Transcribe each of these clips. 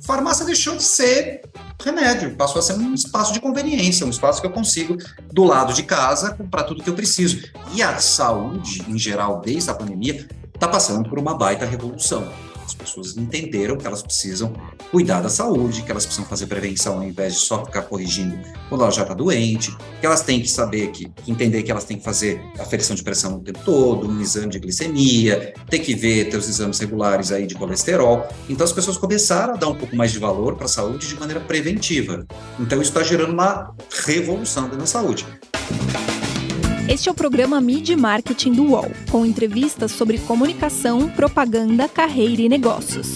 farmácia deixou de ser remédio, passou a ser um espaço de conveniência, um espaço que eu consigo, do lado de casa, comprar tudo que eu preciso. E a saúde, em geral, desde a pandemia, está passando por uma baita revolução. As pessoas entenderam que elas precisam cuidar da saúde, que elas precisam fazer prevenção ao invés de só ficar corrigindo quando ela já está doente, que elas têm que saber que, entender que elas têm que fazer aferição de pressão o tempo todo, um exame de glicemia, ter que ver teus exames regulares aí de colesterol. Então as pessoas começaram a dar um pouco mais de valor para a saúde de maneira preventiva. Então isso está gerando uma revolução na saúde. Este é o programa Mid Marketing do UOL, com entrevistas sobre comunicação, propaganda, carreira e negócios.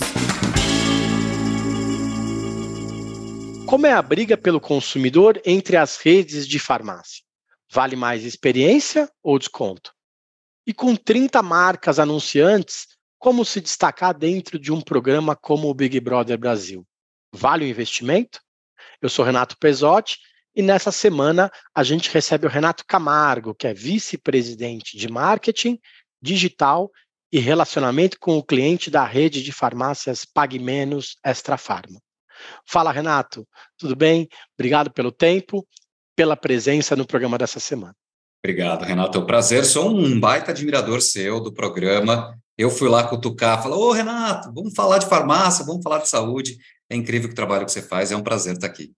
Como é a briga pelo consumidor entre as redes de farmácia? Vale mais experiência ou desconto? E com 30 marcas anunciantes, como se destacar dentro de um programa como o Big Brother Brasil? Vale o investimento? Eu sou Renato Pesotti e nessa semana a gente recebe o Renato Camargo, que é vice-presidente de marketing, digital e relacionamento com o cliente da rede de farmácias Pague Menos Extra Farma. Fala, Renato, tudo bem? Obrigado pelo tempo, pela presença no programa dessa semana. Obrigado, Renato. É um prazer. Sou um baita admirador seu do programa. Eu fui lá cutucar, falou: Ô, Renato, vamos falar de farmácia, vamos falar de saúde. É incrível o trabalho que você faz, é um prazer estar aqui.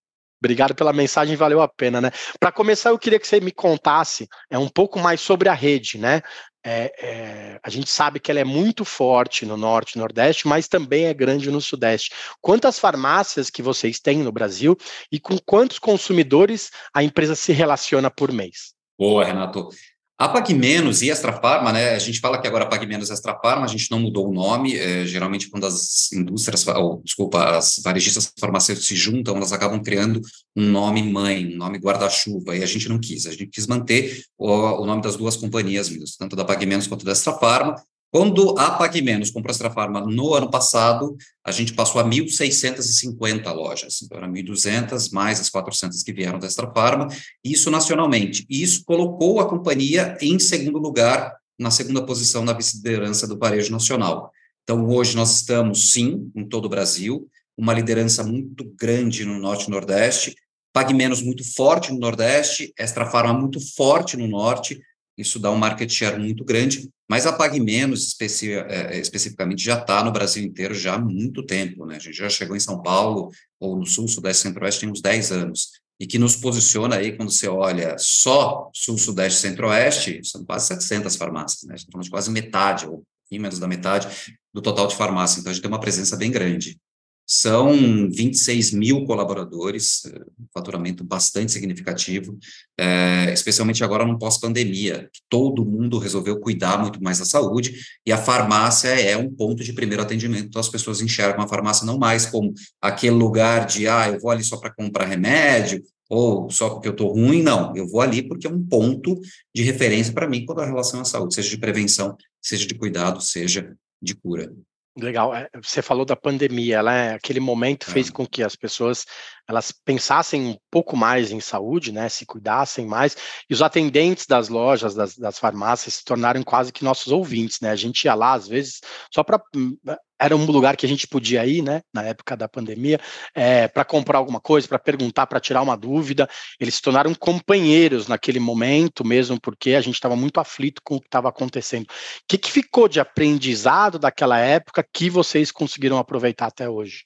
Obrigado pela mensagem, valeu a pena, né? Para começar, eu queria que você me contasse é, um pouco mais sobre a rede, né? É, é, a gente sabe que ela é muito forte no norte e nordeste, mas também é grande no sudeste. Quantas farmácias que vocês têm no Brasil e com quantos consumidores a empresa se relaciona por mês? Boa, Renato. A Pague Menos e Extra Farma, né? A gente fala que agora Pague Menos Extra Farma, a gente não mudou o nome. É, geralmente, quando as indústrias, ou, desculpa, as varejistas farmacêuticas se juntam, elas acabam criando um nome mãe, um nome guarda-chuva, e a gente não quis. A gente quis manter o, o nome das duas companhias mesmo, tanto da Pague Menos quanto da Extra Farma, quando a Pague Menos comprou a Extra Farma no ano passado, a gente passou a 1.650 lojas. Então, eram 1.200 mais as 400 que vieram da Extra Farma, isso nacionalmente. E isso colocou a companhia em segundo lugar, na segunda posição na vice-liderança do varejo nacional. Então, hoje nós estamos, sim, em todo o Brasil, uma liderança muito grande no Norte e Nordeste, Pague Menos muito forte no Nordeste, Extra Farma muito forte no Norte, isso dá um market share muito grande, mas a Pague Menos, especi é, especificamente, já está no Brasil inteiro já há muito tempo, né? A gente já chegou em São Paulo, ou no Sul, Sudeste, Centro-Oeste, tem uns 10 anos, e que nos posiciona aí, quando você olha só Sul, Sudeste, Centro-Oeste, são quase 700 farmácias, né? Estamos quase metade, ou menos da metade, do total de farmácia, então a gente tem uma presença bem grande. São 26 mil colaboradores, eh, faturamento bastante significativo, é, especialmente agora no pós-pandemia, que todo mundo resolveu cuidar muito mais da saúde, e a farmácia é um ponto de primeiro atendimento, então as pessoas enxergam a farmácia não mais como aquele lugar de, ah, eu vou ali só para comprar remédio, ou só porque eu estou ruim, não, eu vou ali porque é um ponto de referência para mim quando a relação à saúde, seja de prevenção, seja de cuidado, seja de cura. Legal. É, você falou da pandemia, ela é, aquele momento fez com que as pessoas elas pensassem um pouco mais em saúde, né, se cuidassem mais, e os atendentes das lojas, das, das farmácias se tornaram quase que nossos ouvintes, né? A gente ia lá às vezes só para hum, era um lugar que a gente podia ir, né, na época da pandemia, é, para comprar alguma coisa, para perguntar, para tirar uma dúvida. Eles se tornaram companheiros naquele momento mesmo, porque a gente estava muito aflito com o que estava acontecendo. O que, que ficou de aprendizado daquela época que vocês conseguiram aproveitar até hoje?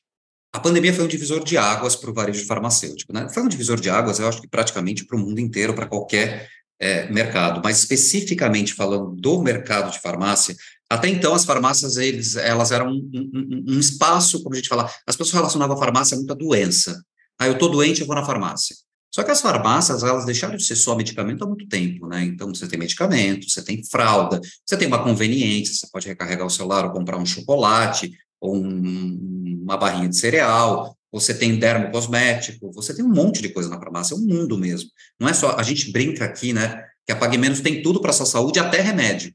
A pandemia foi um divisor de águas para o varejo farmacêutico, né? Foi um divisor de águas, eu acho que praticamente para o mundo inteiro, para qualquer é, mercado, mas especificamente falando do mercado de farmácia, até então, as farmácias, eles, elas eram um, um, um, espaço, como a gente fala, as pessoas relacionavam a farmácia muito à doença. Ah, eu estou doente, eu vou na farmácia. Só que as farmácias, elas deixaram de ser só medicamento há muito tempo, né? Então, você tem medicamento, você tem fralda, você tem uma conveniência, você pode recarregar o celular ou comprar um chocolate, ou um, uma barrinha de cereal, você tem dermocosmético, você tem um monte de coisa na farmácia, é um mundo mesmo. Não é só, a gente brinca aqui, né, que a Pague Menos tem tudo para sua saúde, até remédio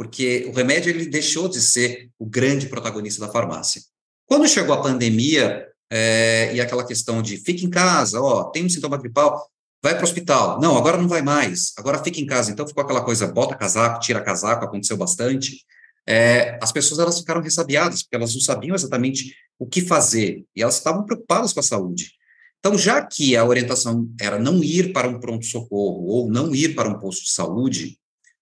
porque o remédio ele deixou de ser o grande protagonista da farmácia. Quando chegou a pandemia é, e aquela questão de fique em casa, ó, tem um sintoma gripal, vai para o hospital. Não, agora não vai mais, agora fica em casa. Então ficou aquela coisa, bota casaco, tira casaco, aconteceu bastante. É, as pessoas elas ficaram ressabiadas, porque elas não sabiam exatamente o que fazer, e elas estavam preocupadas com a saúde. Então, já que a orientação era não ir para um pronto-socorro ou não ir para um posto de saúde,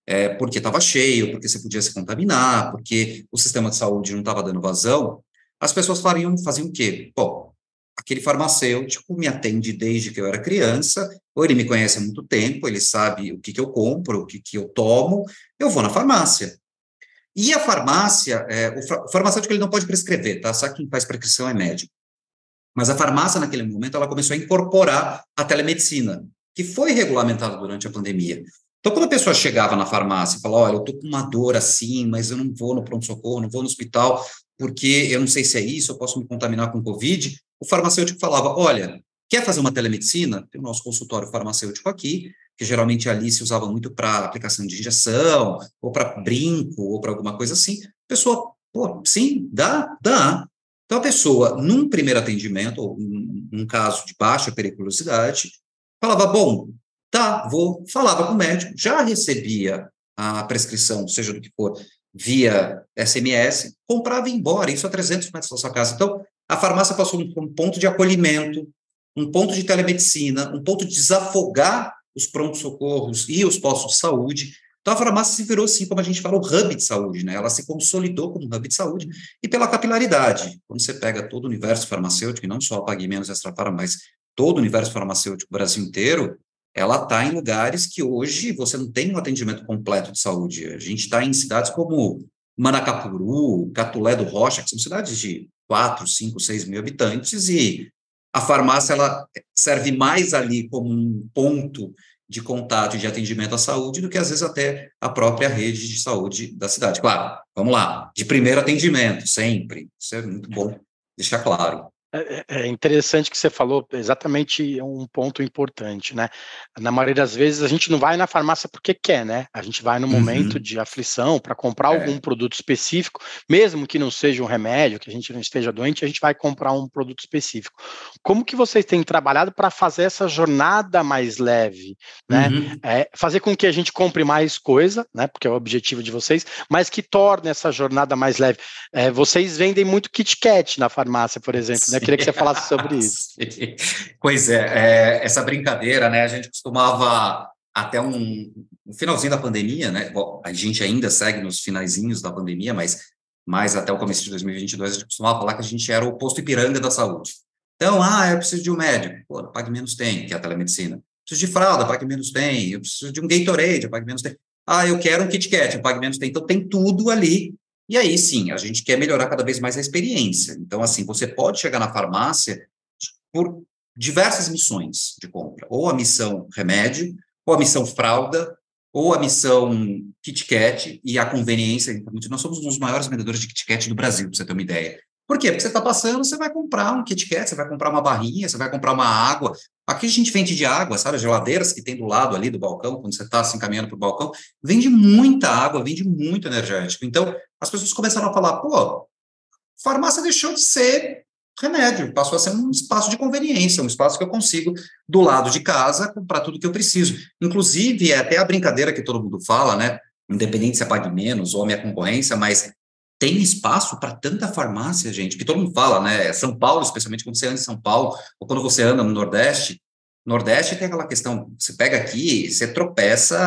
é, porque estava cheio, porque você podia se contaminar, porque o sistema de saúde não estava dando vazão, as pessoas fariam, faziam o quê? Bom, aquele farmacêutico me atende desde que eu era criança, ou ele me conhece há muito tempo, ele sabe o que, que eu compro, o que, que eu tomo, eu vou na farmácia. E a farmácia, é, o farmacêutico ele não pode prescrever, tá? Só quem faz prescrição é médico. Mas a farmácia, naquele momento, ela começou a incorporar a telemedicina, que foi regulamentada durante a pandemia. Então, quando a pessoa chegava na farmácia e falava, olha, eu estou com uma dor assim, mas eu não vou no pronto-socorro, não vou no hospital, porque eu não sei se é isso, eu posso me contaminar com Covid, o farmacêutico falava, olha, quer fazer uma telemedicina? Tem o nosso consultório farmacêutico aqui, que geralmente ali se usava muito para aplicação de injeção, ou para brinco, ou para alguma coisa assim. A pessoa, pô, sim, dá, dá. Então, a pessoa, num primeiro atendimento, ou num caso de baixa periculosidade, falava, bom, tá, vou, falava com o médico, já recebia a prescrição, seja do que for, via SMS, comprava e embora, isso a 300 metros da sua casa. Então, a farmácia passou um ponto de acolhimento, um ponto de telemedicina, um ponto de desafogar os prontos-socorros e os postos de saúde. Então, a farmácia se virou, assim, como a gente fala, o hub de saúde, né? Ela se consolidou como hub de saúde e pela capilaridade. Quando você pega todo o universo farmacêutico, e não só a Pague Menos Extra Para, mas todo o universo farmacêutico Brasil inteiro, ela está em lugares que hoje você não tem um atendimento completo de saúde. A gente está em cidades como Manacapuru, Catulé do Rocha, que são cidades de 4, 5, 6 mil habitantes, e a farmácia ela serve mais ali como um ponto de contato e de atendimento à saúde do que, às vezes, até a própria rede de saúde da cidade. Claro, vamos lá, de primeiro atendimento, sempre. Isso é muito bom deixar claro. É, é, é interessante que você falou exatamente um ponto importante, né? Na maioria das vezes a gente não vai na farmácia porque quer, né? A gente vai no uhum. momento de aflição para comprar é. algum produto específico, mesmo que não seja um remédio, que a gente não esteja doente, a gente vai comprar um produto específico. Como que vocês têm trabalhado para fazer essa jornada mais leve, né? Uhum. É, fazer com que a gente compre mais coisa, né? Porque é o objetivo de vocês, mas que torne essa jornada mais leve. É, vocês vendem muito Kit Kat na farmácia, por exemplo, né? Eu queria que você falasse sobre isso. pois é, é, essa brincadeira, né? A gente costumava até um, um finalzinho da pandemia, né? Bom, a gente ainda segue nos finalzinhos da pandemia, mas mais até o começo de 2022 a gente costumava falar que a gente era o posto Ipiranga da saúde. Então, ah, eu preciso de um médico, pô, pague menos tem, que é a telemedicina. Preciso de fralda, pague menos tem. Eu preciso de um Gatorade, pague menos tem. Ah, eu quero um Kit Kat, pague menos tem. Então, tem tudo ali e aí, sim, a gente quer melhorar cada vez mais a experiência. Então, assim, você pode chegar na farmácia por diversas missões de compra, ou a missão remédio, ou a missão fralda, ou a missão Kit Kat e a conveniência. Nós somos um dos maiores vendedores de Kit Kat do Brasil, para você ter uma ideia. Por quê? Porque você está passando, você vai comprar um Kit Kat, você vai comprar uma barrinha, você vai comprar uma água. Aqui a gente vende de água, sabe? As geladeiras que tem do lado ali do balcão, quando você está assim caminhando para o balcão, vende muita água, vende muito energético. Então, as pessoas começaram a falar, pô, farmácia deixou de ser remédio, passou a ser um espaço de conveniência, um espaço que eu consigo, do lado de casa, comprar tudo que eu preciso. Inclusive, é até a brincadeira que todo mundo fala, né? Independente se é pague menos ou a minha concorrência, mas tem espaço para tanta farmácia, gente, que todo mundo fala, né? São Paulo, especialmente quando você anda em São Paulo, ou quando você anda no Nordeste. Nordeste tem aquela questão, você pega aqui, você tropeça,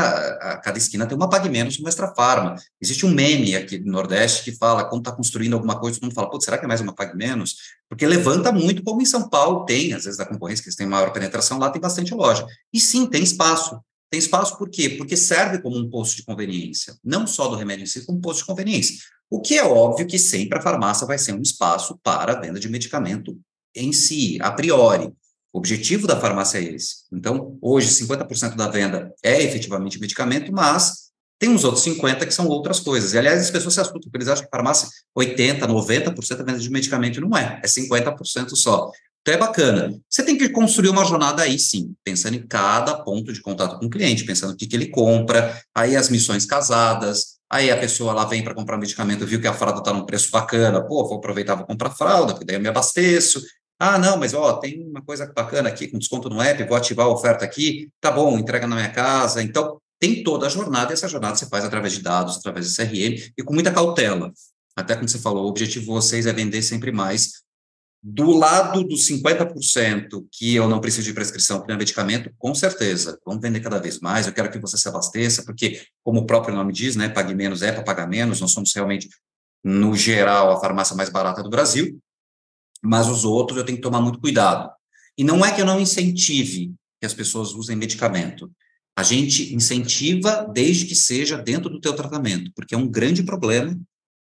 a cada esquina tem uma Pague Menos, uma Extra Farma. Existe um meme aqui no Nordeste que fala, quando está construindo alguma coisa, todo mundo fala, pô, será que é mais uma Pague Menos? Porque levanta muito, como em São Paulo tem, às vezes da concorrência, que eles têm maior penetração, lá tem bastante loja. E sim, tem espaço. Tem espaço por quê? Porque serve como um posto de conveniência, não só do remédio em si, como um posto de conveniência. O que é óbvio que sempre a farmácia vai ser um espaço para a venda de medicamento em si, a priori. O objetivo da farmácia é esse. Então, hoje, 50% da venda é efetivamente medicamento, mas tem uns outros 50% que são outras coisas. E, aliás, as pessoas se assustam, porque eles acham que farmácia, 80%, 90% da venda de medicamento não é, é 50% só. Então é bacana. Você tem que construir uma jornada aí, sim, pensando em cada ponto de contato com o cliente, pensando o que, que ele compra, aí as missões casadas, aí a pessoa lá vem para comprar medicamento, viu que a fralda está num preço bacana, pô, vou aproveitar, vou comprar fralda, porque daí eu me abasteço. Ah, não, mas ó, tem uma coisa bacana aqui, com desconto no app, vou ativar a oferta aqui, tá bom, entrega na minha casa. Então, tem toda a jornada, e essa jornada você faz através de dados, através de CRM, e com muita cautela. Até como você falou, o objetivo de vocês é vender sempre mais. Do lado dos 50% que eu não preciso de prescrição para medicamento, com certeza, vamos vender cada vez mais. Eu quero que você se abasteça, porque, como o próprio nome diz, né, pague menos é para pagar menos. Nós somos realmente, no geral, a farmácia mais barata do Brasil, mas os outros eu tenho que tomar muito cuidado. E não é que eu não incentive que as pessoas usem medicamento. A gente incentiva desde que seja dentro do teu tratamento, porque é um grande problema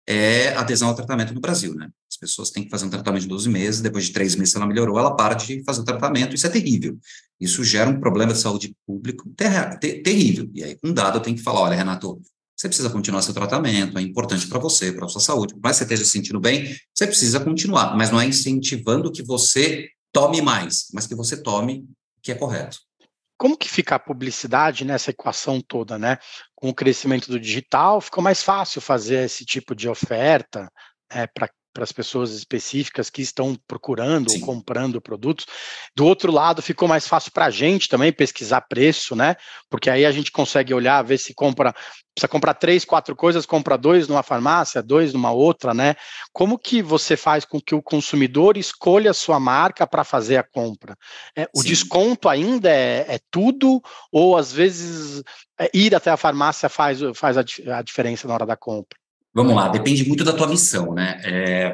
é adesão ao tratamento no Brasil, né? As pessoas têm que fazer um tratamento de 12 meses, depois de três meses, se ela melhorou, ela para de fazer o tratamento, isso é terrível. Isso gera um problema de saúde público ter ter terrível. E aí, com dado, eu tenho que falar, olha, Renato, você precisa continuar seu tratamento, é importante para você, para a sua saúde, por mais que você esteja se sentindo bem, você precisa continuar, mas não é incentivando que você tome mais, mas que você tome o que é correto. Como que fica a publicidade nessa equação toda, né? Com o crescimento do digital, ficou mais fácil fazer esse tipo de oferta é, para para as pessoas específicas que estão procurando Sim. ou comprando produtos. Do outro lado, ficou mais fácil para a gente também pesquisar preço, né? Porque aí a gente consegue olhar, ver se compra, precisa comprar três, quatro coisas, compra dois numa farmácia, dois numa outra, né? Como que você faz com que o consumidor escolha a sua marca para fazer a compra? É, o desconto ainda é, é, tudo, ou às vezes é, ir até a farmácia faz, faz a, a diferença na hora da compra? Vamos lá, depende muito da tua missão, né? É,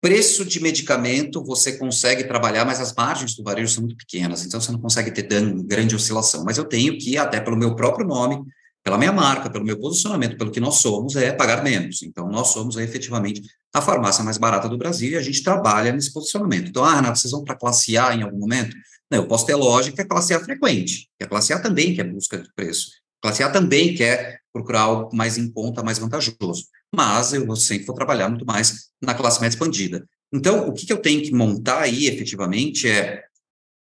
preço de medicamento você consegue trabalhar, mas as margens do varejo são muito pequenas, então você não consegue ter grande oscilação. Mas eu tenho que, até pelo meu próprio nome, pela minha marca, pelo meu posicionamento, pelo que nós somos, é pagar menos. Então, nós somos efetivamente a farmácia mais barata do Brasil e a gente trabalha nesse posicionamento. Então, ah, Renato, vocês vão para classe A em algum momento? Não, eu posso ter lógica que é classe A frequente, que a classe A também quer busca de preço. Classe A também quer procurar algo mais em conta, mais vantajoso. Mas eu sempre vou trabalhar muito mais na classe média expandida. Então, o que, que eu tenho que montar aí, efetivamente, é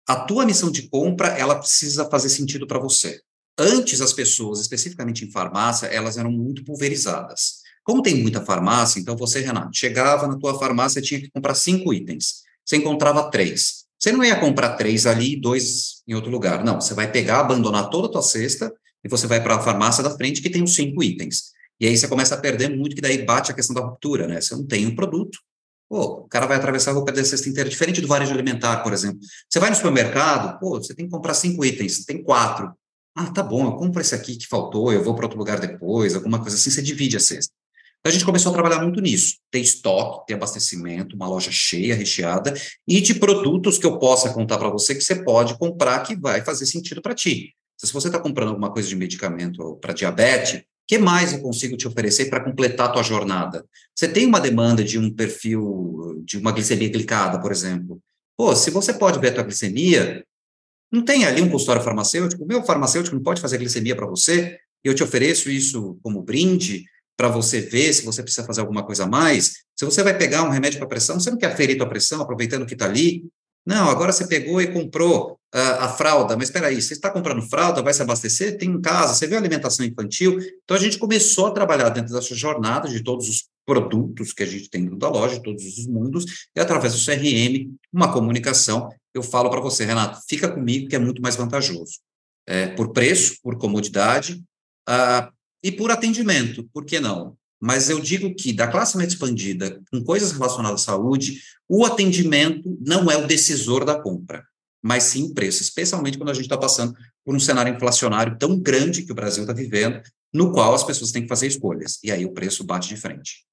a tua missão de compra, ela precisa fazer sentido para você. Antes, as pessoas, especificamente em farmácia, elas eram muito pulverizadas. Como tem muita farmácia, então você, Renato, chegava na tua farmácia, tinha que comprar cinco itens. Você encontrava três. Você não ia comprar três ali e dois em outro lugar. Não, você vai pegar, abandonar toda a tua cesta e você vai para a farmácia da frente que tem os cinco itens. E aí você começa a perder muito, que daí bate a questão da ruptura, né? Você não tem um produto, pô, o cara vai atravessar, vou perder a cesta inteira. Diferente do varejo alimentar, por exemplo. Você vai no supermercado, pô, você tem que comprar cinco itens, tem quatro. Ah, tá bom, eu compro esse aqui que faltou, eu vou para outro lugar depois, alguma coisa assim, você divide a cesta. Então a gente começou a trabalhar muito nisso, ter estoque, ter abastecimento, uma loja cheia, recheada, e de produtos que eu possa contar para você que você pode comprar que vai fazer sentido para ti. Se você está comprando alguma coisa de medicamento para diabetes, que mais eu consigo te oferecer para completar a tua jornada? Você tem uma demanda de um perfil, de uma glicemia glicada, por exemplo. Pô, se você pode ver a tua glicemia, não tem ali um consultório farmacêutico? O meu farmacêutico não pode fazer glicemia para você? Eu te ofereço isso como brinde para você ver se você precisa fazer alguma coisa a mais. Se você vai pegar um remédio para pressão, você não quer ferir tua pressão, aproveitando que está ali. Não, agora você pegou e comprou a fralda, mas espera aí, você está comprando fralda, vai se abastecer? Tem em casa, você vê alimentação infantil? Então, a gente começou a trabalhar dentro dessa jornada de todos os produtos que a gente tem dentro da loja, todos os mundos, e através do CRM, uma comunicação, eu falo para você, Renato, fica comigo que é muito mais vantajoso. É, por preço, por comodidade uh, e por atendimento, por que não? mas eu digo que da classe média expandida, com coisas relacionadas à saúde, o atendimento não é o decisor da compra, mas sim preço, especialmente quando a gente está passando por um cenário inflacionário tão grande que o Brasil está vivendo, no qual as pessoas têm que fazer escolhas, e aí o preço bate de frente.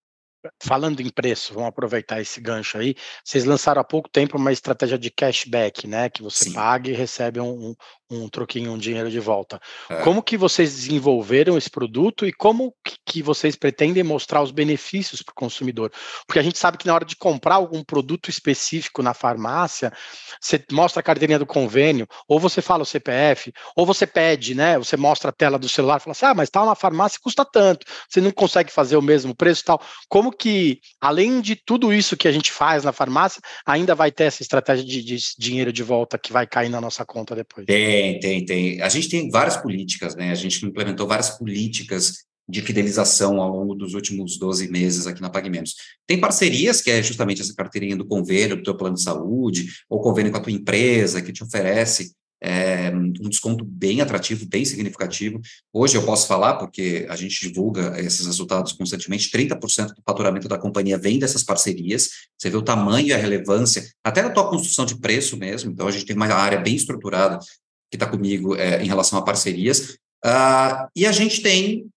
Falando em preço, vamos aproveitar esse gancho aí. Vocês lançaram há pouco tempo uma estratégia de cashback, né? Que você Sim. paga e recebe um, um troquinho, um dinheiro de volta. É. Como que vocês desenvolveram esse produto e como que vocês pretendem mostrar os benefícios para o consumidor? Porque a gente sabe que na hora de comprar algum produto específico na farmácia, você mostra a carteirinha do convênio, ou você fala o CPF, ou você pede, né? Você mostra a tela do celular e fala assim, ah, mas tá na farmácia custa tanto, você não consegue fazer o mesmo preço e tal. Como que, além de tudo isso que a gente faz na farmácia, ainda vai ter essa estratégia de, de dinheiro de volta que vai cair na nossa conta depois? É. Tem, tem, tem. A gente tem várias políticas, né? A gente implementou várias políticas de fidelização ao longo dos últimos 12 meses aqui na PagMenos. Tem parcerias, que é justamente essa carteirinha do convênio do teu plano de saúde, ou convênio com a tua empresa, que te oferece é, um desconto bem atrativo, bem significativo. Hoje eu posso falar, porque a gente divulga esses resultados constantemente, 30% do faturamento da companhia vem dessas parcerias, você vê o tamanho e a relevância, até da tua construção de preço mesmo, então a gente tem uma área bem estruturada que está comigo é, em relação a parcerias, uh, e a gente tem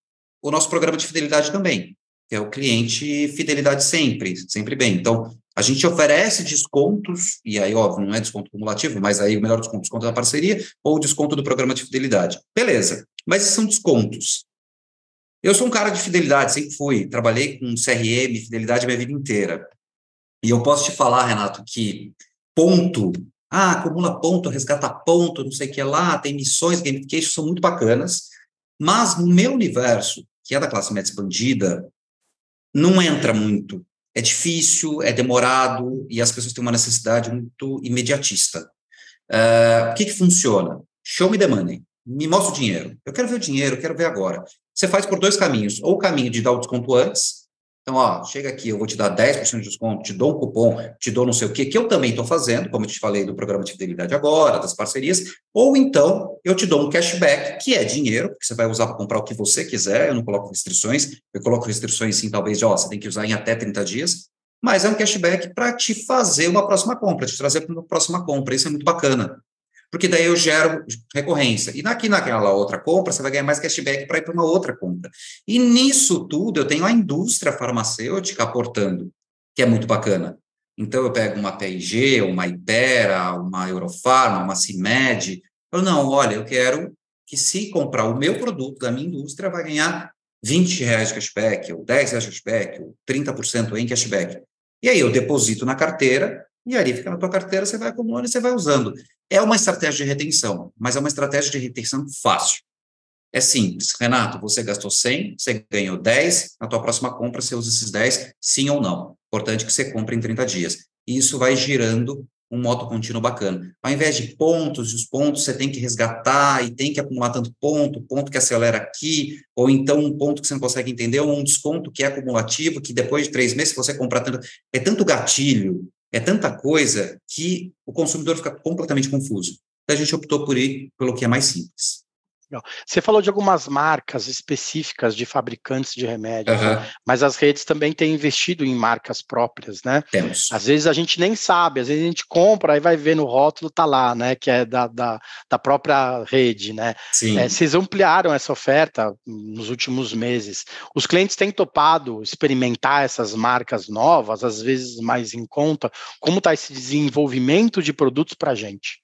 o nosso programa de fidelidade também, que é o cliente fidelidade sempre, sempre bem. Então, a gente oferece descontos, e aí, óbvio, não é desconto cumulativo, mas aí o melhor desconto, desconto da parceria ou desconto do programa de fidelidade. Beleza, mas são descontos. Eu sou um cara de fidelidade, sempre fui. Trabalhei com CRM, fidelidade minha vida inteira. E eu posso te falar, Renato, que ponto, ah, acumula ponto, resgata ponto, não sei o que lá, tem missões, gamification, são muito bacanas. Mas no meu universo, que é da classe média expandida, não entra muito. É difícil, é demorado e as pessoas têm uma necessidade muito imediatista. Uh, o que, que funciona? Show me the money. Me mostra o dinheiro. Eu quero ver o dinheiro, eu quero ver agora. Você faz por dois caminhos. Ou o caminho de dar o desconto antes, então, ó, chega aqui, eu vou te dar 10% de desconto, te dou um cupom, te dou não sei o quê, que eu também estou fazendo, como eu te falei do programa de fidelidade agora, das parcerias, ou então eu te dou um cashback, que é dinheiro, que você vai usar para comprar o que você quiser, eu não coloco restrições, eu coloco restrições sim, talvez de, ó, você tem que usar em até 30 dias, mas é um cashback para te fazer uma próxima compra, te trazer para uma próxima compra, isso é muito bacana porque daí eu gero recorrência. E aqui naquela outra compra, você vai ganhar mais cashback para ir para uma outra compra. E nisso tudo, eu tenho a indústria farmacêutica aportando, que é muito bacana. Então, eu pego uma PIG, uma Ipera, uma Eurofarma, uma CIMED. Eu, não, olha, eu quero que se comprar o meu produto da minha indústria, vai ganhar 20 reais de cashback, ou 10 reais de cashback, ou 30% em cashback. E aí eu deposito na carteira, e ali fica na tua carteira, você vai acumulando e você vai usando. É uma estratégia de retenção, mas é uma estratégia de retenção fácil. É simples. Renato, você gastou 100, você ganhou 10, na tua próxima compra você usa esses 10, sim ou não. Importante que você compre em 30 dias. E isso vai girando um moto contínuo bacana. Ao invés de pontos, os pontos você tem que resgatar e tem que acumular tanto ponto, ponto que acelera aqui, ou então um ponto que você não consegue entender, ou um desconto que é acumulativo, que depois de três meses, se você comprar tanto. É tanto gatilho, é tanta coisa que o consumidor fica completamente confuso. Então, a gente optou por ir pelo que é mais simples. Você falou de algumas marcas específicas de fabricantes de remédios, uhum. mas as redes também têm investido em marcas próprias, né? Temos. Às vezes a gente nem sabe, às vezes a gente compra e vai ver no rótulo, tá lá, né? Que é da, da, da própria rede, né? Sim. É, vocês ampliaram essa oferta nos últimos meses. Os clientes têm topado experimentar essas marcas novas, às vezes mais em conta. Como está esse desenvolvimento de produtos para a gente?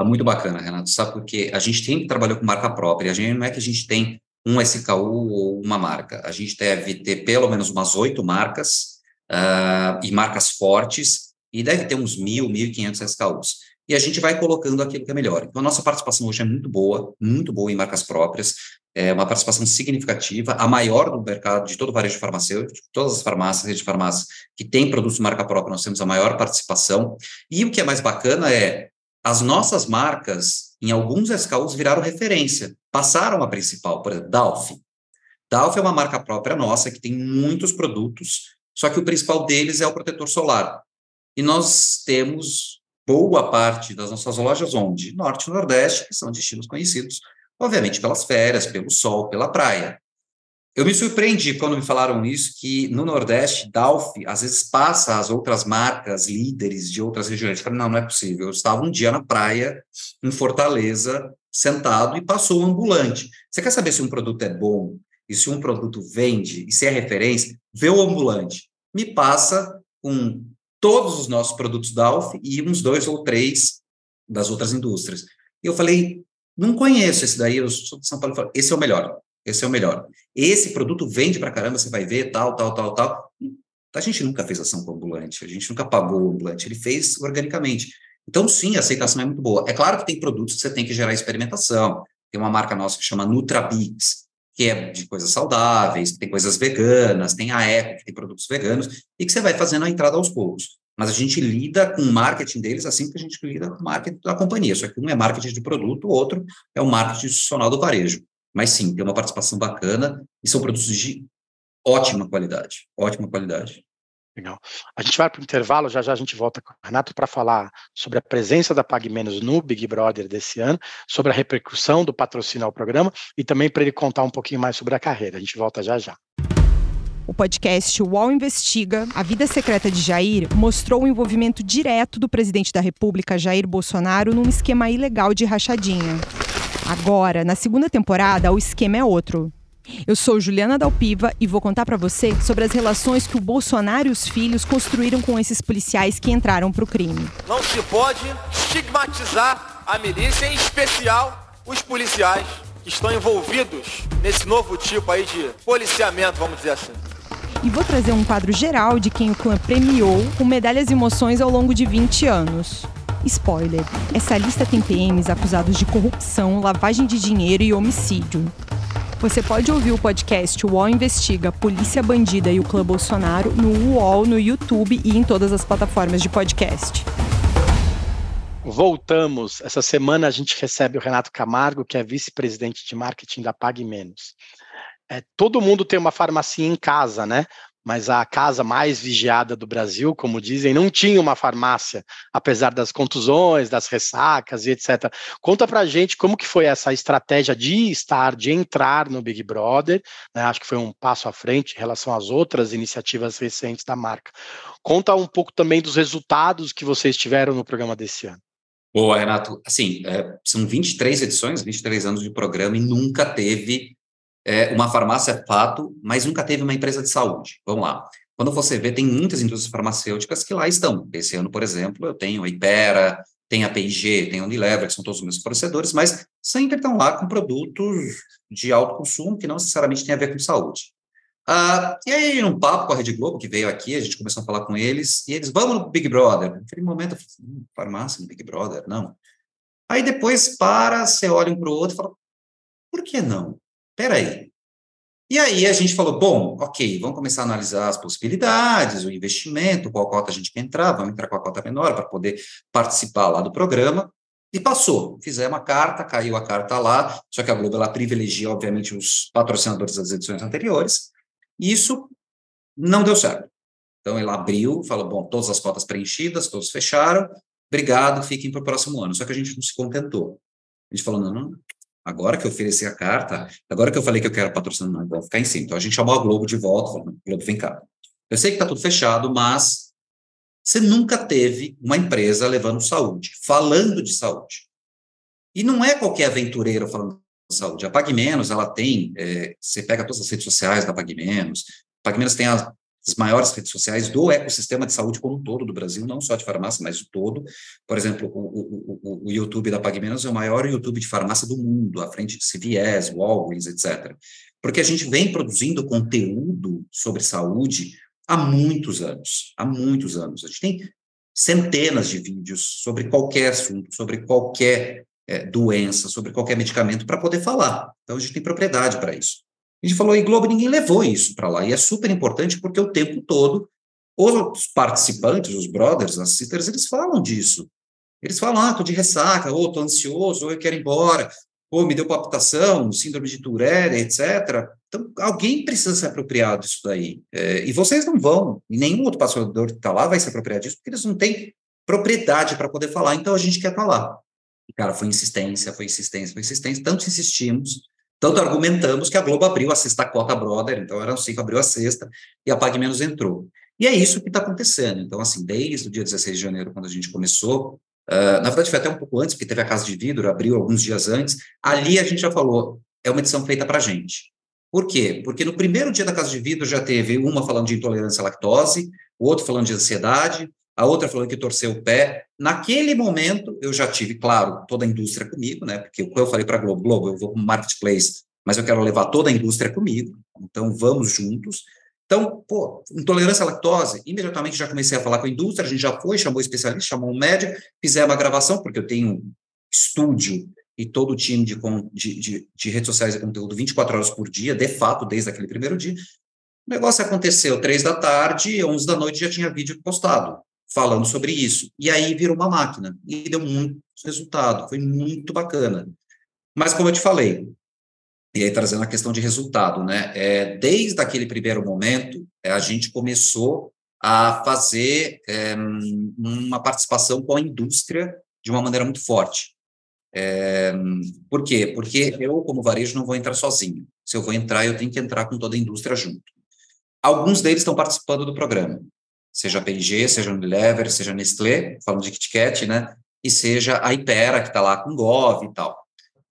Tá muito bacana, Renato, sabe? Porque a gente sempre trabalhou com marca própria, a gente não é que a gente tem um SKU ou uma marca, a gente deve ter pelo menos umas oito marcas uh, e marcas fortes, e deve ter uns mil, mil e quinhentos SKUs. E a gente vai colocando aquilo que é melhor. Então, a nossa participação hoje é muito boa, muito boa em marcas próprias, é uma participação significativa, a maior do mercado de todo o varejo farmacêutico, todas as farmácias, redes de farmácias que têm produtos marca própria, nós temos a maior participação. E o que é mais bacana é as nossas marcas, em alguns SKUs, viraram referência, passaram a principal, por exemplo, Dalf. Dalf é uma marca própria nossa, que tem muitos produtos, só que o principal deles é o protetor solar. E nós temos boa parte das nossas lojas onde? Norte e Nordeste, que são destinos conhecidos, obviamente, pelas férias, pelo sol, pela praia. Eu me surpreendi quando me falaram isso, que no Nordeste, Dalf, às vezes passa as outras marcas líderes de outras regiões. Eu falei, não, não é possível. Eu estava um dia na praia, em Fortaleza, sentado, e passou um ambulante. Você quer saber se um produto é bom, e se um produto vende, e se é referência? Vê o ambulante. Me passa com todos os nossos produtos Dalf e uns dois ou três das outras indústrias. E eu falei, não conheço esse daí, eu sou de São Paulo. Esse é o melhor. Esse é o melhor. Esse produto vende para caramba, você vai ver, tal, tal, tal, tal. A gente nunca fez ação com o ambulante, a gente nunca pagou o ambulante, ele fez organicamente. Então, sim, a aceitação é muito boa. É claro que tem produtos que você tem que gerar experimentação. Tem uma marca nossa que chama Nutrabix, que é de coisas saudáveis, tem coisas veganas, tem a Eco, que tem produtos veganos, e que você vai fazendo a entrada aos poucos. Mas a gente lida com o marketing deles assim que a gente lida com o marketing da companhia. Só que um é marketing de produto, o outro é o marketing institucional do varejo. Mas sim, tem uma participação bacana e são produtos de ótima qualidade, ótima qualidade. Legal. A gente vai para o intervalo, já já a gente volta com o Renato para falar sobre a presença da Pag Menos no Big Brother desse ano, sobre a repercussão do patrocínio ao programa e também para ele contar um pouquinho mais sobre a carreira. A gente volta já já. O podcast UOL Investiga, A Vida Secreta de Jair, mostrou o envolvimento direto do presidente da República, Jair Bolsonaro, num esquema ilegal de rachadinha. Agora, na segunda temporada, o esquema é outro. Eu sou Juliana Dalpiva e vou contar para você sobre as relações que o Bolsonaro e os filhos construíram com esses policiais que entraram para o crime. Não se pode estigmatizar a milícia, em especial os policiais que estão envolvidos nesse novo tipo aí de policiamento, vamos dizer assim. E vou trazer um quadro geral de quem o clã premiou com medalhas e emoções ao longo de 20 anos. Spoiler: essa lista tem PMs acusados de corrupção, lavagem de dinheiro e homicídio. Você pode ouvir o podcast UOL Investiga, Polícia Bandida e o Clã Bolsonaro no UOL, no YouTube e em todas as plataformas de podcast. Voltamos. Essa semana a gente recebe o Renato Camargo, que é vice-presidente de marketing da Pag Menos. É, todo mundo tem uma farmácia em casa, né? Mas a casa mais vigiada do Brasil, como dizem, não tinha uma farmácia, apesar das contusões, das ressacas e etc. Conta pra gente como que foi essa estratégia de estar, de entrar no Big Brother, né? acho que foi um passo à frente em relação às outras iniciativas recentes da marca. Conta um pouco também dos resultados que vocês tiveram no programa desse ano. Boa, Renato. Assim, é, são 23 edições, 23 anos de programa e nunca teve é, uma farmácia é fato, mas nunca teve uma empresa de saúde. Vamos lá. Quando você vê, tem muitas indústrias farmacêuticas que lá estão. Esse ano, por exemplo, eu tenho a Ipera, tem a P&G, tem a Unilever, que são todos os meus fornecedores, mas sempre estão lá com produtos de alto consumo que não necessariamente tem a ver com saúde. Ah, e aí, num papo com a Rede Globo, que veio aqui, a gente começou a falar com eles, e eles, vamos no Big Brother. Naquele momento, eu falei, hum, farmácia no Big Brother? Não. Aí depois para, você olha um para o outro e fala, por que não? Peraí. E aí a gente falou, bom, ok, vamos começar a analisar as possibilidades, o investimento, qual cota a gente quer entrar, vamos entrar com a cota menor para poder participar lá do programa. E passou. Fizemos a carta, caiu a carta lá, só que a Globo ela privilegia, obviamente, os patrocinadores das edições anteriores. E isso não deu certo. Então ele abriu, falou: bom, todas as cotas preenchidas, todos fecharam, obrigado, fiquem para o próximo ano. Só que a gente não se contentou. A gente falou: não, não, Agora que eu ofereci a carta, agora que eu falei que eu quero patrocinar, vou ficar em cima. Então a gente chamou a Globo de volta, falou, Globo, vem cá. Eu sei que está tudo fechado, mas você nunca teve uma empresa levando saúde, falando de saúde. E não é qualquer aventureiro falando de saúde. A PagMenos, ela tem, é, você pega todas as redes sociais da PagMenos, PagMenos tem a as maiores redes sociais do ecossistema de saúde como um todo do Brasil, não só de farmácia, mas o todo. Por exemplo, o, o, o, o YouTube da PagMenos é o maior YouTube de farmácia do mundo, à frente de CVS, Walgreens, etc. Porque a gente vem produzindo conteúdo sobre saúde há muitos anos, há muitos anos. A gente tem centenas de vídeos sobre qualquer assunto, sobre qualquer é, doença, sobre qualquer medicamento para poder falar. Então, a gente tem propriedade para isso. A gente falou, e Globo, ninguém levou isso para lá. E é super importante porque o tempo todo os participantes, os brothers, as sisters, eles falam disso. Eles falam, ah, tô de ressaca, ou tô ansioso, ou eu quero ir embora, ou me deu palpitação, síndrome de Tourette, etc. Então, alguém precisa se apropriar disso daí. É, e vocês não vão, e nenhum outro passador que está lá vai se apropriar disso, porque eles não têm propriedade para poder falar, então a gente quer estar tá. E, cara, foi insistência, foi insistência, foi insistência, tanto insistimos tanto argumentamos que a Globo abriu a sexta cota brother, então eram cinco, abriu a sexta, e a Pague Menos entrou. E é isso que está acontecendo. Então, assim, desde o dia 16 de janeiro, quando a gente começou, uh, na verdade foi até um pouco antes, porque teve a Casa de Vidro, abriu alguns dias antes, ali a gente já falou, é uma edição feita para a gente. Por quê? Porque no primeiro dia da Casa de Vidro já teve uma falando de intolerância à lactose, o outro falando de ansiedade, a outra falando que torceu o pé. Naquele momento, eu já tive, claro, toda a indústria comigo, né? Porque eu falei para a Globo, Globo, eu vou como marketplace, mas eu quero levar toda a indústria comigo, então vamos juntos. Então, pô, intolerância à lactose, imediatamente já comecei a falar com a indústria, a gente já foi, chamou especialista, chamou um médico, fizemos uma gravação, porque eu tenho estúdio e todo o time de, de, de, de redes sociais e conteúdo 24 horas por dia, de fato, desde aquele primeiro dia. O negócio aconteceu três da tarde, onze da noite já tinha vídeo postado falando sobre isso. E aí virou uma máquina e deu muito resultado, foi muito bacana. Mas como eu te falei, e aí trazendo a questão de resultado, né? É, desde aquele primeiro momento, é, a gente começou a fazer é, uma participação com a indústria de uma maneira muito forte. É, por quê? Porque eu, como varejo, não vou entrar sozinho. Se eu vou entrar, eu tenho que entrar com toda a indústria junto. Alguns deles estão participando do programa, seja a P&G, seja a Unilever, seja a Nestlé, falando de KitKat, né? E seja a Ipera, que está lá com Gov e tal.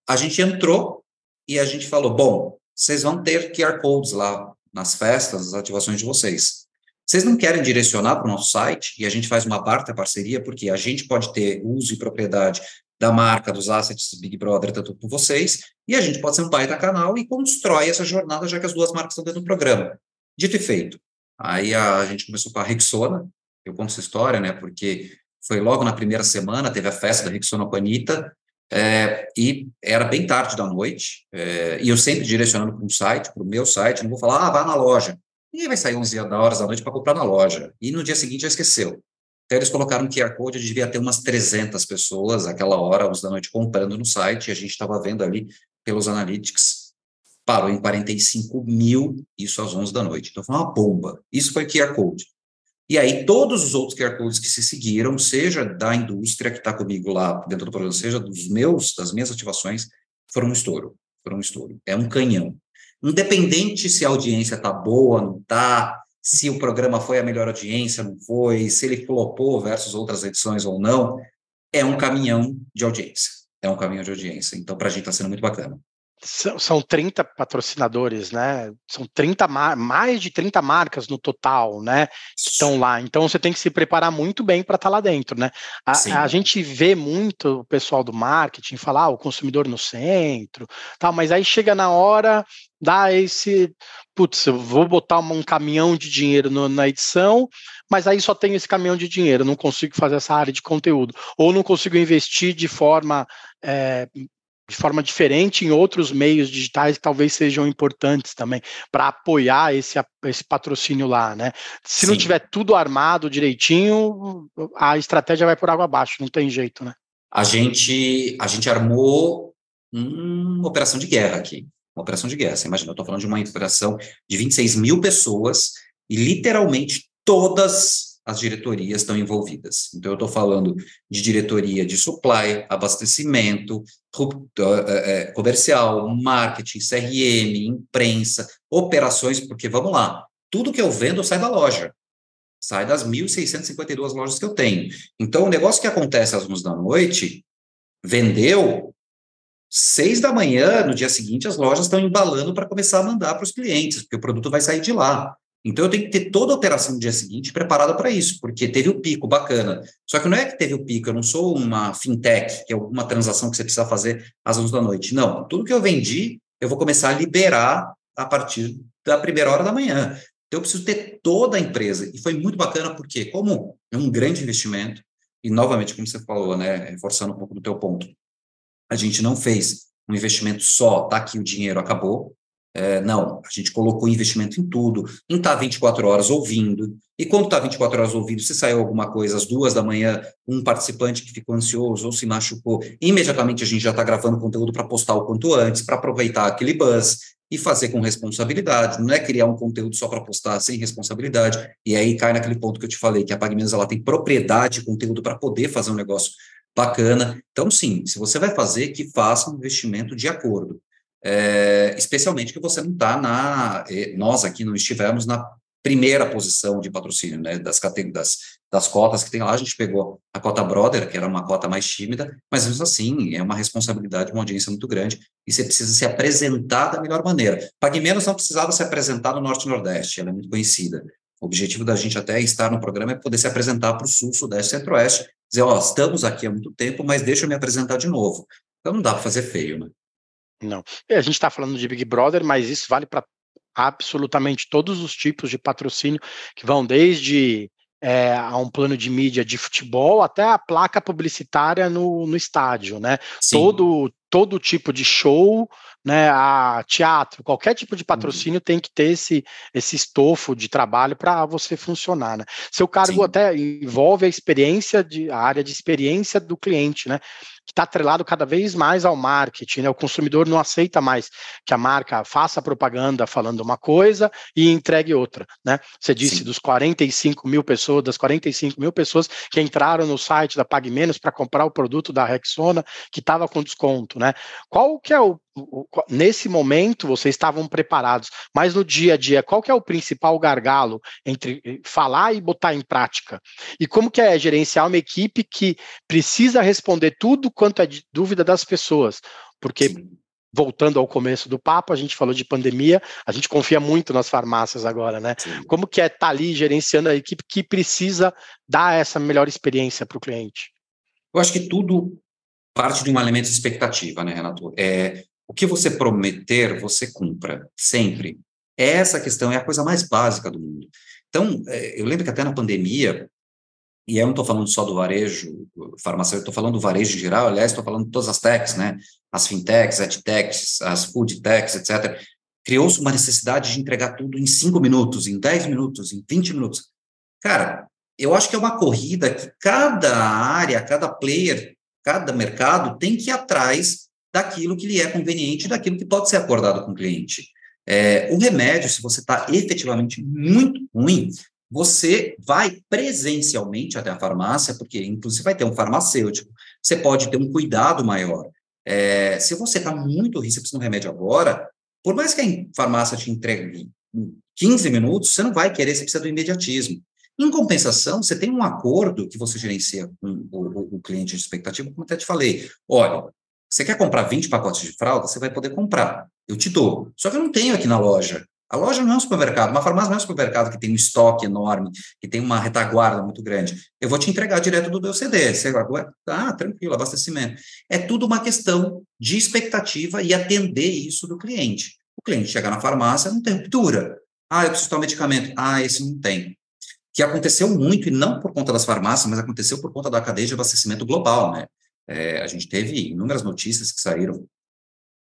A gente entrou e a gente falou, bom, vocês vão ter QR Codes lá nas festas, nas ativações de vocês. Vocês não querem direcionar para o nosso site e a gente faz uma parte da parceria, porque a gente pode ter uso e propriedade da marca, dos assets Big Brother, tanto por vocês, e a gente pode ser um pai da canal e constrói essa jornada, já que as duas marcas estão dentro do programa. Dito e feito. Aí a, gente começou com a Rexona, eu conto essa história, né, porque foi logo na primeira semana, teve a festa da Rexona com a Anitta, é, e era bem tarde da noite, é, e eu sempre direcionando para um site, para o meu site, não vou falar, ah, vá na loja. Ninguém vai sair 11 horas da noite para comprar na loja. E no dia seguinte já esqueceu. Então, eles colocaram um QR Code, devia ter umas 300 pessoas aquela hora, 11 da noite, comprando no site, e a gente estava vendo ali pelos analytics, parou em 45 mil, isso às 11 da noite. Então, foi uma bomba. Isso foi QR Code. E aí, todos os outros QR Codes que se seguiram, seja da indústria que está comigo lá dentro do programa, seja dos meus, das minhas ativações, foram um estouro. Foram um estouro. É um canhão. Independente se a audiência está boa, não está, se o programa foi a melhor audiência, não foi, se ele flopou versus outras edições ou não, é um caminhão de audiência. É um caminhão de audiência. Então, para a gente está sendo muito bacana. São, são 30 patrocinadores, né? São 30 mais de 30 marcas no total, né? Que estão lá. Então você tem que se preparar muito bem para estar tá lá dentro, né? A, a, gente vê muito o pessoal do marketing falar ah, o consumidor no centro, tal, mas aí chega na hora, dá esse. Putz, eu vou botar um caminhão de dinheiro no, na edição, mas aí só tenho esse caminhão de dinheiro, não consigo fazer essa área de conteúdo, ou não consigo investir de forma é, de forma diferente em outros meios digitais que talvez sejam importantes também para apoiar esse, esse patrocínio lá, né? Se Sim. não tiver tudo armado direitinho, a estratégia vai por água abaixo, não tem jeito, né? A gente, a gente armou uma operação de guerra aqui, uma operação de guerra. Você imagina, eu estou falando de uma operação de 26 mil pessoas e literalmente todas as diretorias estão envolvidas. Então, eu estou falando de diretoria de supply, abastecimento, é, é, comercial, marketing, CRM, imprensa, operações, porque vamos lá, tudo que eu vendo sai da loja, sai das 1.652 lojas que eu tenho. Então, o negócio que acontece às 11 da noite, vendeu, seis da manhã, no dia seguinte, as lojas estão embalando para começar a mandar para os clientes, porque o produto vai sair de lá. Então eu tenho que ter toda a operação no dia seguinte preparada para isso, porque teve o pico, bacana. Só que não é que teve o pico, eu não sou uma fintech, que é alguma transação que você precisa fazer às 11 da noite. Não, tudo que eu vendi, eu vou começar a liberar a partir da primeira hora da manhã. Então eu preciso ter toda a empresa. E foi muito bacana porque, como é um grande investimento, e novamente, como você falou, né, reforçando um pouco do teu ponto, a gente não fez um investimento só, tá aqui o dinheiro, acabou. É, não, a gente colocou investimento em tudo, em tá 24 horas ouvindo. E quando está 24 horas ouvindo, se saiu alguma coisa às duas da manhã, um participante que ficou ansioso ou se machucou, imediatamente a gente já está gravando conteúdo para postar o quanto antes, para aproveitar aquele buzz e fazer com responsabilidade. Não é criar um conteúdo só para postar sem responsabilidade. E aí cai naquele ponto que eu te falei, que a PagMenos ela tem propriedade de conteúdo para poder fazer um negócio bacana. Então, sim, se você vai fazer, que faça um investimento de acordo é, especialmente que você não está na. Nós aqui não estivemos na primeira posição de patrocínio, né, das, das, das cotas que tem lá, a gente pegou a cota Brother, que era uma cota mais tímida, mas mesmo assim, é uma responsabilidade, uma audiência muito grande, e você precisa se apresentar da melhor maneira. Pague Menos não precisava se apresentar no Norte e Nordeste, ela é muito conhecida. O objetivo da gente até estar no programa é poder se apresentar para o Sul, Sudeste, Centro-Oeste, dizer, ó, estamos aqui há muito tempo, mas deixa eu me apresentar de novo. Então não dá para fazer feio, né? Não. É, a gente está falando de Big Brother, mas isso vale para absolutamente todos os tipos de patrocínio que vão desde é, a um plano de mídia de futebol até a placa publicitária no, no estádio, né? Todo, todo tipo de show, né? A teatro, qualquer tipo de uhum. patrocínio uhum. tem que ter esse, esse estofo de trabalho para você funcionar, né? Seu cargo Sim. até envolve a experiência de a área de experiência do cliente, né? Que está atrelado cada vez mais ao marketing. Né? O consumidor não aceita mais que a marca faça propaganda falando uma coisa e entregue outra. Né? Você disse Sim. dos 45 mil pessoas, das 45 mil pessoas que entraram no site da Pague Menos para comprar o produto da Rexona que estava com desconto. Né? Qual que é o nesse momento vocês estavam preparados, mas no dia a dia, qual que é o principal gargalo entre eh, falar e botar em prática? E como que é gerenciar uma equipe que precisa responder tudo quanto é de dúvida das pessoas? Porque Sim. voltando ao começo do papo, a gente falou de pandemia, a gente confia muito nas farmácias agora, né? Sim. Como que é estar tá ali gerenciando a equipe que precisa dar essa melhor experiência para o cliente? Eu acho que tudo parte de um elemento de expectativa, né, Renato? É, o que você prometer, você cumpra, sempre. Essa questão é a coisa mais básica do mundo. Então, é, eu lembro que até na pandemia, e eu não estou falando só do varejo farmacêutico, estou falando do varejo em geral, aliás, estou falando de todas as techs, né? As fintechs, edtechs, as food techs, etc. Criou-se uma necessidade de entregar tudo em cinco minutos, em 10 minutos, em 20 minutos. Cara, eu acho que é uma corrida que cada área, cada player, cada mercado tem que ir atrás daquilo que lhe é conveniente, daquilo que pode ser acordado com o cliente. É, o remédio, se você está efetivamente muito ruim, você vai presencialmente até a farmácia, porque inclusive vai ter um farmacêutico, você pode ter um cuidado maior. É, se você está muito ruim, você precisa de um remédio agora, por mais que a farmácia te entregue 15 minutos, você não vai querer, você precisa do imediatismo. Em compensação, você tem um acordo que você gerencia com o, o, o cliente de expectativa, como até te falei. Olha, você quer comprar 20 pacotes de fralda? Você vai poder comprar. Eu te dou. Só que eu não tenho aqui na loja. A loja não é um supermercado, uma farmácia não é um supermercado que tem um estoque enorme, que tem uma retaguarda muito grande. Eu vou te entregar direto do meu CD. Você ah, tranquilo, abastecimento. É tudo uma questão de expectativa e atender isso do cliente. O cliente chegar na farmácia, não tem ruptura. Ah, eu preciso tomar medicamento. Ah, esse não tem. Que aconteceu muito, e não por conta das farmácias, mas aconteceu por conta da cadeia de abastecimento global, né? É, a gente teve inúmeras notícias que saíram,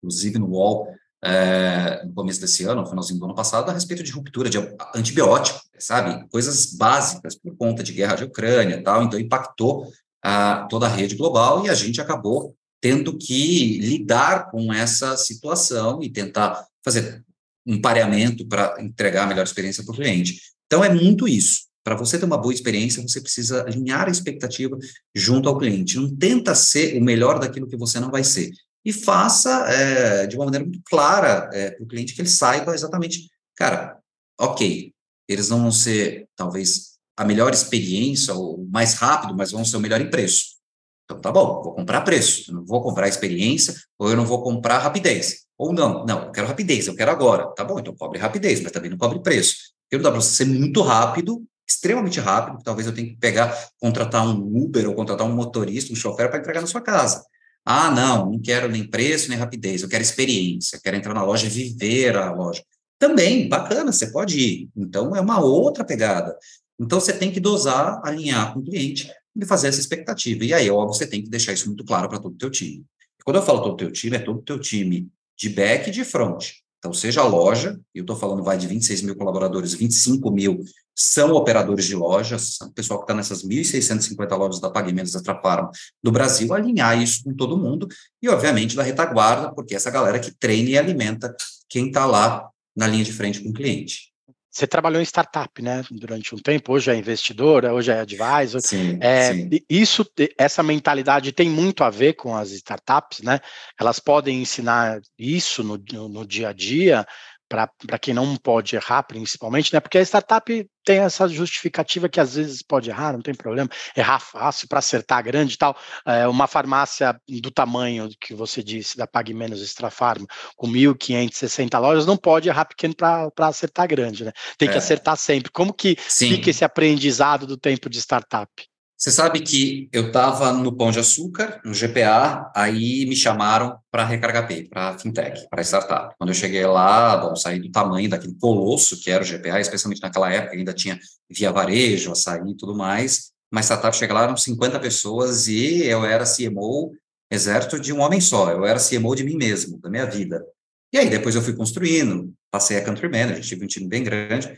inclusive no UOL, é, no começo desse ano, no finalzinho do ano passado, a respeito de ruptura de antibiótico, sabe? Coisas básicas por conta de guerra de Ucrânia e tal, então impactou a, toda a rede global e a gente acabou tendo que lidar com essa situação e tentar fazer um pareamento para entregar a melhor experiência para o cliente. Então, é muito isso. Para você ter uma boa experiência, você precisa alinhar a expectativa junto ao cliente. Não tenta ser o melhor daquilo que você não vai ser. E faça é, de uma maneira muito clara é, para o cliente que ele saiba exatamente, cara, ok, eles não vão ser, talvez, a melhor experiência ou mais rápido, mas vão ser o melhor em preço. Então, tá bom, vou comprar preço, eu não vou comprar experiência, ou eu não vou comprar rapidez. Ou não, não, eu quero rapidez, eu quero agora. Tá bom, então cobre rapidez, mas também não cobre preço. Porque não dá para você ser muito rápido extremamente rápido, talvez eu tenha que pegar, contratar um Uber ou contratar um motorista, um chofer para entregar na sua casa. Ah, não, não quero nem preço, nem rapidez, eu quero experiência, quero entrar na loja e viver a loja. Também, bacana, você pode ir. Então, é uma outra pegada. Então, você tem que dosar, alinhar com o cliente e fazer essa expectativa. E aí, óbvio, você tem que deixar isso muito claro para todo o teu time. Quando eu falo todo o teu time, é todo o teu time de back e de front. Então, seja a loja, eu estou falando vai de 26 mil colaboradores, 25 mil são operadores de lojas, o pessoal que está nessas 1.650 lojas da Pagamentos da Trafarma do Brasil, alinhar isso com todo mundo, e obviamente da retaguarda, porque é essa galera que treina e alimenta quem está lá na linha de frente com o cliente. Você trabalhou em startup, né, durante um tempo, hoje é investidora, hoje é advisor. Sim, é, sim. Isso, essa mentalidade tem muito a ver com as startups, né? Elas podem ensinar isso no, no, no dia a dia, para quem não pode errar, principalmente, né? Porque a startup tem essa justificativa que às vezes pode errar, não tem problema, errar fácil para acertar grande e tal. É, uma farmácia do tamanho que você disse, da Pague Menos Extrafarma, com 1.560 lojas, não pode errar pequeno para acertar grande, né? Tem que é. acertar sempre. Como que Sim. fica esse aprendizado do tempo de startup? Você sabe que eu estava no Pão de Açúcar, no GPA, aí me chamaram para Recarga P, para Fintech, para startup. Quando eu cheguei lá, bom, saí do tamanho daquele colosso que era o GPA, especialmente naquela época, ainda tinha via varejo, açaí e tudo mais. Uma startup chega lá, eram 50 pessoas e eu era CMO, exército de um homem só. Eu era CMO de mim mesmo, da minha vida. E aí depois eu fui construindo, passei a country manager, tive um time bem grande.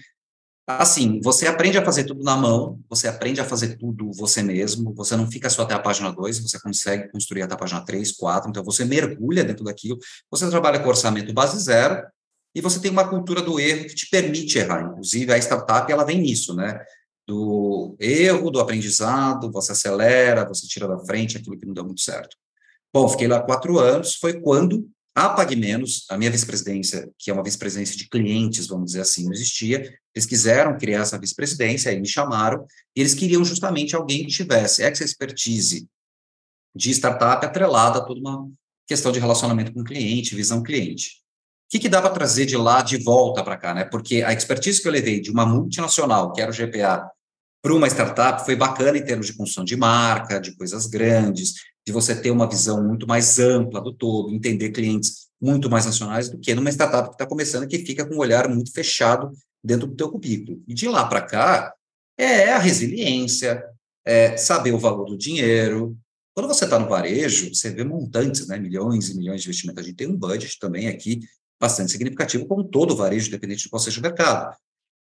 Assim, você aprende a fazer tudo na mão, você aprende a fazer tudo você mesmo, você não fica só até a página 2, você consegue construir até a página 3, 4, então você mergulha dentro daquilo, você trabalha com orçamento base zero, e você tem uma cultura do erro que te permite errar, inclusive a startup ela vem nisso, né? Do erro, do aprendizado, você acelera, você tira da frente aquilo que não deu muito certo. Bom, fiquei lá quatro anos, foi quando a PagMenos, a minha vice-presidência, que é uma vice-presidência de clientes, vamos dizer assim, não existia. Eles quiseram criar essa vice-presidência, aí me chamaram, e eles queriam justamente alguém que tivesse expertise de startup atrelada a toda uma questão de relacionamento com cliente, visão cliente. O que, que dá para trazer de lá de volta para cá, né? Porque a expertise que eu levei de uma multinacional, que era o GPA, para uma startup foi bacana em termos de construção de marca, de coisas grandes, de você ter uma visão muito mais ampla do todo, entender clientes muito mais nacionais do que numa startup que está começando que fica com um olhar muito fechado dentro do teu cubículo. E de lá para cá, é a resiliência, é saber o valor do dinheiro. Quando você está no varejo, você vê montantes, né, milhões e milhões de investimentos. A gente tem um budget também aqui bastante significativo, como todo varejo, independente de qual seja o mercado.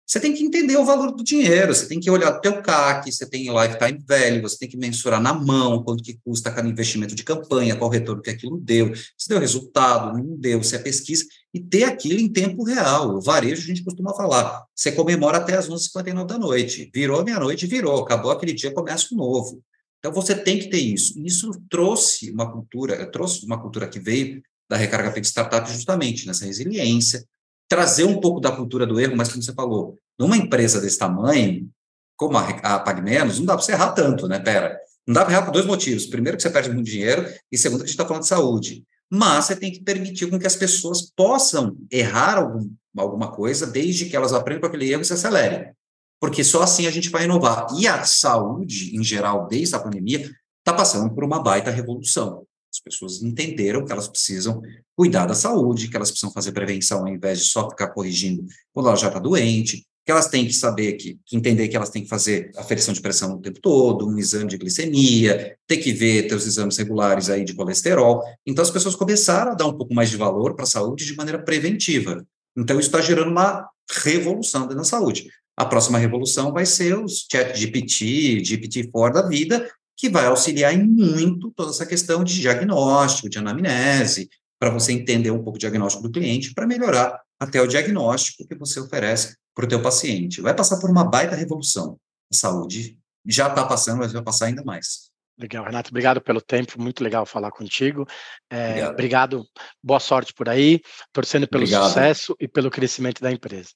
Você tem que entender o valor do dinheiro, você tem que olhar o teu CAC, você tem lifetime value, você tem que mensurar na mão quanto que custa cada investimento de campanha, qual retorno que aquilo deu, se deu resultado, não deu, se é pesquisa, e ter aquilo em tempo real. O varejo, a gente costuma falar, você comemora até as 11h59 da noite, virou meia-noite, virou, acabou aquele dia, começa um novo. Então, você tem que ter isso. Isso trouxe uma cultura, trouxe uma cultura que veio da recarga feita startup justamente nessa resiliência, trazer um pouco da cultura do erro, mas como você falou, numa empresa desse tamanho, como a, a PagMenos, não dá para você errar tanto, né? Pera, não dá para errar por dois motivos. Primeiro, que você perde muito dinheiro, e segundo, que a gente está falando de saúde. Mas você tem que permitir com que as pessoas possam errar algum, alguma coisa, desde que elas aprendam com aquele erro e se acelerem. Porque só assim a gente vai inovar. E a saúde, em geral, desde a pandemia, está passando por uma baita revolução. As pessoas entenderam que elas precisam cuidar da saúde, que elas precisam fazer prevenção ao invés de só ficar corrigindo quando ela já está doente, que elas têm que saber que, que, entender que elas têm que fazer aferição de pressão o tempo todo, um exame de glicemia, ter que ver teus exames regulares aí de colesterol. Então as pessoas começaram a dar um pouco mais de valor para a saúde de maneira preventiva. Então isso está gerando uma revolução na saúde. A próxima revolução vai ser os chat GPT, GPT-4 da vida, que vai auxiliar em muito toda essa questão de diagnóstico, de anamnese, para você entender um pouco o diagnóstico do cliente, para melhorar até o diagnóstico que você oferece para o teu paciente. Vai passar por uma baita revolução. A saúde já está passando, mas vai passar ainda mais. Legal, Renato, obrigado pelo tempo, muito legal falar contigo. É, obrigado. obrigado. boa sorte por aí, torcendo pelo obrigado. sucesso e pelo crescimento da empresa.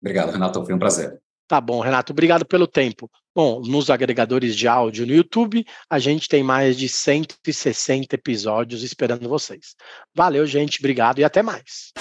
Obrigado, Renato, foi um prazer. Tá bom, Renato, obrigado pelo tempo. Bom, nos agregadores de áudio no YouTube, a gente tem mais de 160 episódios esperando vocês. Valeu, gente, obrigado e até mais.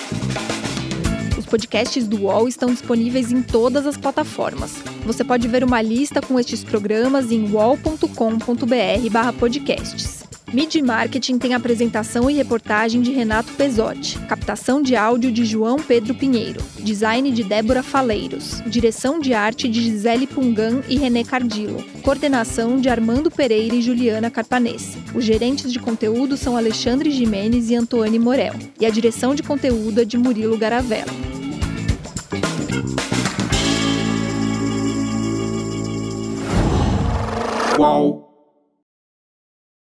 Os podcasts do UOL estão disponíveis em todas as plataformas. Você pode ver uma lista com estes programas em wall.com.br/podcasts. Mid Marketing tem apresentação e reportagem de Renato Pesotti, captação de áudio de João Pedro Pinheiro, design de Débora Faleiros, direção de arte de Gisele Pungan e René Cardillo, coordenação de Armando Pereira e Juliana Carpanese. Os gerentes de conteúdo são Alexandre Jimenez e Antônio Morel, e a direção de conteúdo é de Murilo Garavella. Qual?